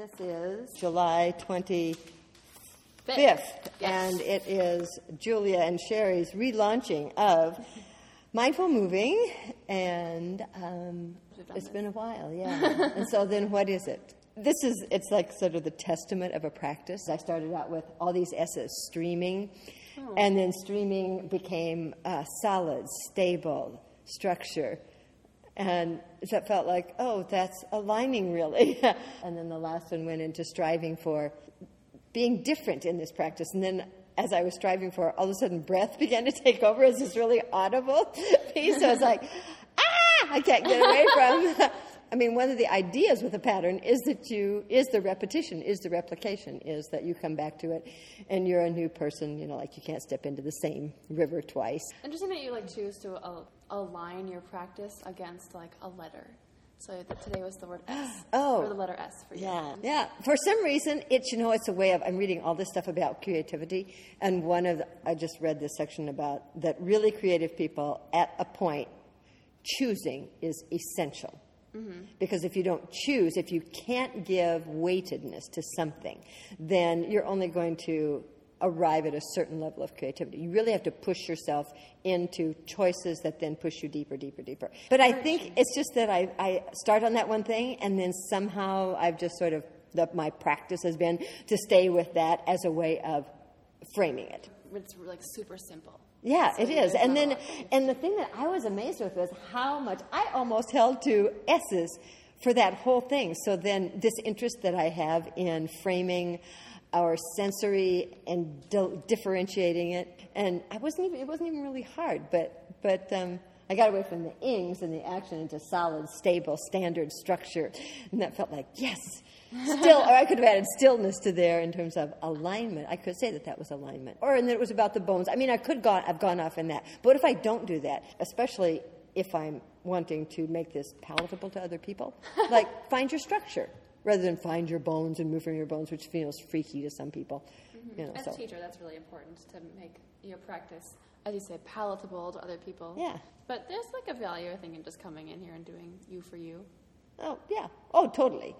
This is July 25th, Yes. and it is Julia and Sherry's relaunching of Mindful Moving, and um, it's this. been a while, yeah. and so then what is it? This is, it's like sort of the testament of a practice. I started out with all these S's, streaming, Oh. and then streaming became uh, solid, stable, structure. And that felt like, oh, that's aligning really. and then the last one went into striving for being different in this practice. And then as I was striving for, all of a sudden breath began to take over as this really audible piece. So I was like, ah, I can't get away from. I mean, one of the ideas with a pattern is that you, is the repetition, is the replication, is that you come back to it and you're a new person, you know, like you can't step into the same river twice. Interesting that you like choose to al- align your practice against like a letter. So that today was the word S. Oh. Or the letter S for you. Yeah, yeah. For some reason, it's you know it's a way of I'm reading all this stuff about creativity, and one of the, I just read this section about that really creative people at a point choosing is essential. Mm-hmm. Because if you don't choose, if you can't give weightedness to something, then you're only going to arrive at a certain level of creativity. You really have to push yourself into choices that then push you deeper, deeper, deeper. But I think it's just that I, I start on that one thing, and then somehow I've just sort of, the, my practice has been to stay with that as a way of framing it. It's like super simple. Yeah, So it is. And then, and the thing that I was amazed with was how much I almost held to S's for that whole thing. So then, this interest that I have in framing our sensory and di- differentiating it, and I wasn't even. It wasn't even really hard, but but. Um, I got away from the ings and the action into solid, stable, standard structure, and that felt like yes, still. or I could have added stillness to there in terms of alignment. I could say that that was alignment, or and that it was about the bones. I mean, I could go. I've gone off in that, but what if I don't do that? Especially if I'm wanting to make this palatable to other people, like find your structure rather than find your bones and move from your bones, which feels freaky to some people. Mm-hmm. You know, As so a teacher, that's really important to make your practice, as you say, palatable to other people. Yeah. But there's like a value, I think, in just coming in here and doing you for you. Oh, yeah. Oh, totally.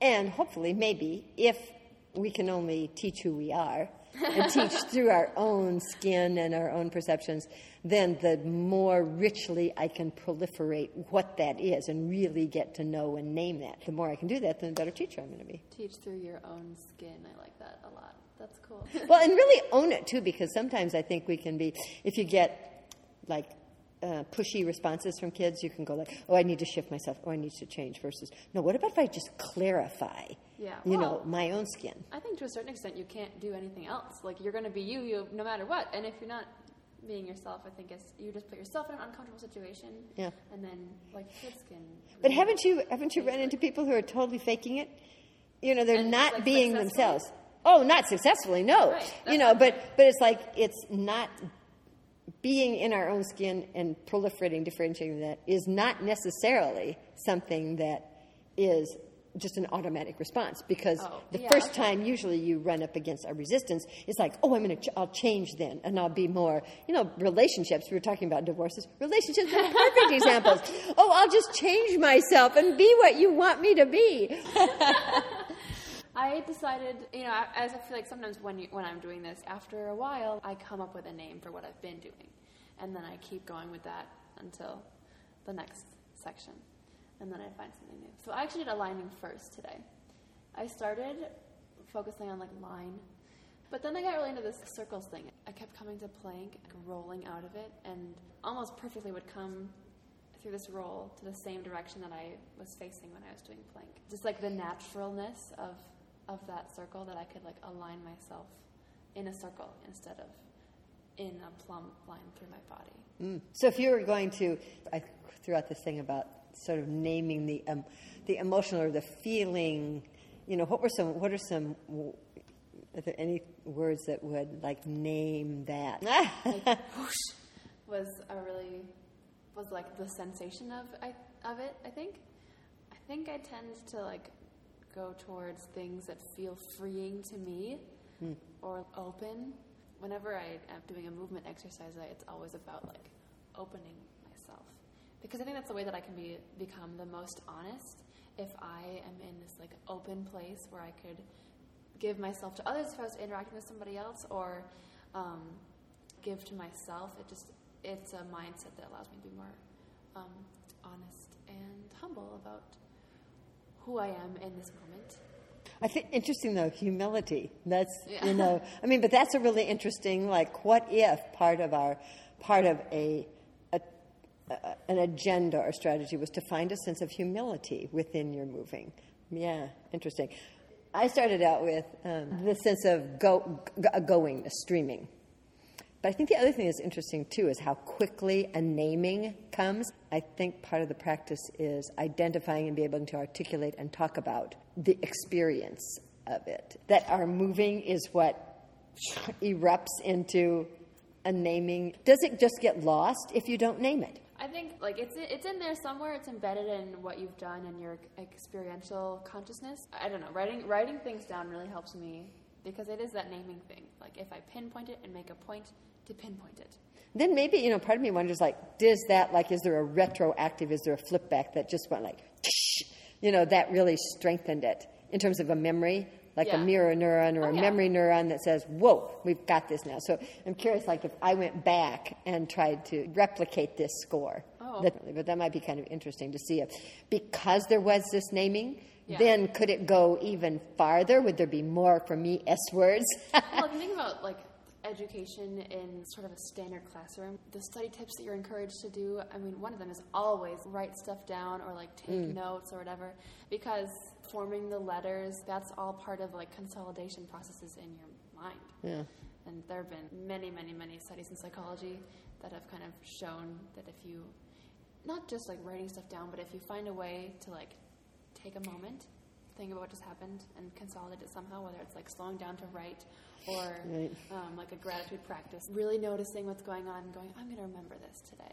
And hopefully, maybe, if we can only teach who we are and teach through our own skin and our own perceptions, then the more richly I can proliferate what that is and really get to know and name that. The more I can do that, then the better teacher I'm going to be. Teach through your own skin. I like that a lot. That's cool. Well, and really own it too, because sometimes I think we can be, if you get like uh, pushy responses from kids, you can go like, "Oh, I need to shift myself. Oh, I need to change." Versus, no, what about if I just clarify? Yeah, You know, my own skin. I think to a certain extent, you can't do anything else. Like you're going to be you, you no matter what. And if you're not being yourself, I think it's you just put yourself in an uncomfortable situation. Yeah. And then like kids can. But haven't you haven't you run into people who are totally faking it? You know, they're And, not like, being themselves. Oh, not successfully, no. Right, You know, but but it's like it's not being in our own skin and proliferating, differentiating that is not necessarily something that is just an automatic response because Oh, the yeah, first okay. time usually you run up against a resistance it's like oh i'm going to ch- i'll change then and i'll be more you know relationships we were talking about divorces relationships are perfect examples oh i'll just change myself and be what you want me to be I decided, you know, as I feel like sometimes when you, when I'm doing this, after a while, I come up with a name for what I've been doing, and then I keep going with that until the next section, and then I find something new. So I actually did aligning first today. I started focusing on like line, but then I got really into this circles thing. I kept coming to plank, like rolling out of it, and almost perfectly would come through this roll to the same direction that I was facing when I was doing plank. Just like the naturalness of of that circle that I could like align myself in a circle instead of in a plumb line through my body. So if you were going to, I threw out this thing about sort of naming the um, the emotional or the feeling. You know, what were some? What are some? Are there any words that would like name that? Like whoosh was a really was like the sensation of I, of it. I think. I think I tend to like go towards things that feel freeing to me or open. Whenever I am doing a movement exercise, it's always about like opening myself because I think that's the way that I can be become the most honest if I am in this like open place where I could give myself to others if I was interacting with somebody else, or um, give to myself. It just it's a mindset that allows me to be more um, honest and humble about who I am in this moment. I think interesting though humility. That's Yeah. you know I mean, but that's a really interesting like what if part of our part of a, a, a an agenda or strategy was to find a sense of humility within your moving. Yeah, interesting. I started out with um, the sense of go, g- going, streaming. But I think the other thing that's interesting too is how quickly a naming comes. I think part of the practice is identifying and being able to articulate and talk about the experience of it. That our moving is what erupts into a naming. Does it just get lost if you don't name it? I think like it's it's in there somewhere. It's embedded in what you've done and your experiential consciousness. I don't know. Writing writing things down really helps me because it is that naming thing. Like if I pinpoint it and make a point to pinpoint it. Then maybe, you know, part of me wonders like, does that, like, is there a retroactive, is there a flip back that just went like, you know, that really strengthened it in terms of a memory, like a mirror neuron or Oh, a yeah. memory neuron that says, whoa, we've got this now. So I'm curious, like, if I went back and tried to replicate this score, Oh. that, but that might be kind of interesting to see if, because there was this naming, Yeah. then could it go even farther? Would there be more, for me, S words? well, if you think about like education in sort of a standard classroom, the study tips that you're encouraged to do, I mean, one of them is always write stuff down or like take mm. notes or whatever, because forming the letters, that's all part of like consolidation processes in your mind. yeah. And there have been many, many, many studies in psychology that have kind of shown that if you, not just like writing stuff down, but if you find a way to like take a moment, think about what just happened, and consolidate it somehow, whether it's like slowing down to write or Right. um, like a gratitude practice, really noticing what's going on and going, I'm going to remember this today.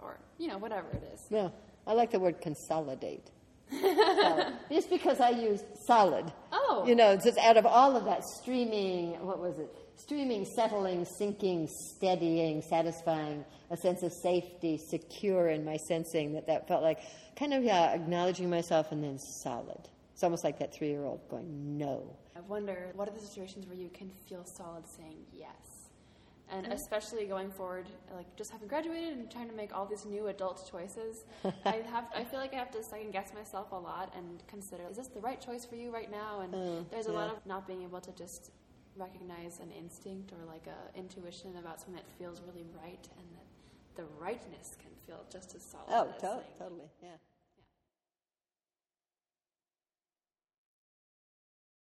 Or, you know, whatever it is. No, I like the word consolidate. Solid. Just because I used solid. Oh. You know, just out of all of that streaming, what was it? Streaming, settling, sinking, steadying, satisfying, a sense of safety, secure in my sensing that that felt like kind of, yeah, acknowledging myself and then solid. It's almost like that three year old going, no. I wonder what are the situations where you can feel solid saying yes? And especially going forward, like just having graduated and trying to make all these new adult choices, I have I feel like I have to second guess myself a lot and consider is this the right choice for you right now? And Mm, there's a lot of not being able to just recognize an instinct or like a intuition about something that feels really right, and that the rightness can feel just as solid. Oh, saying totally, yeah.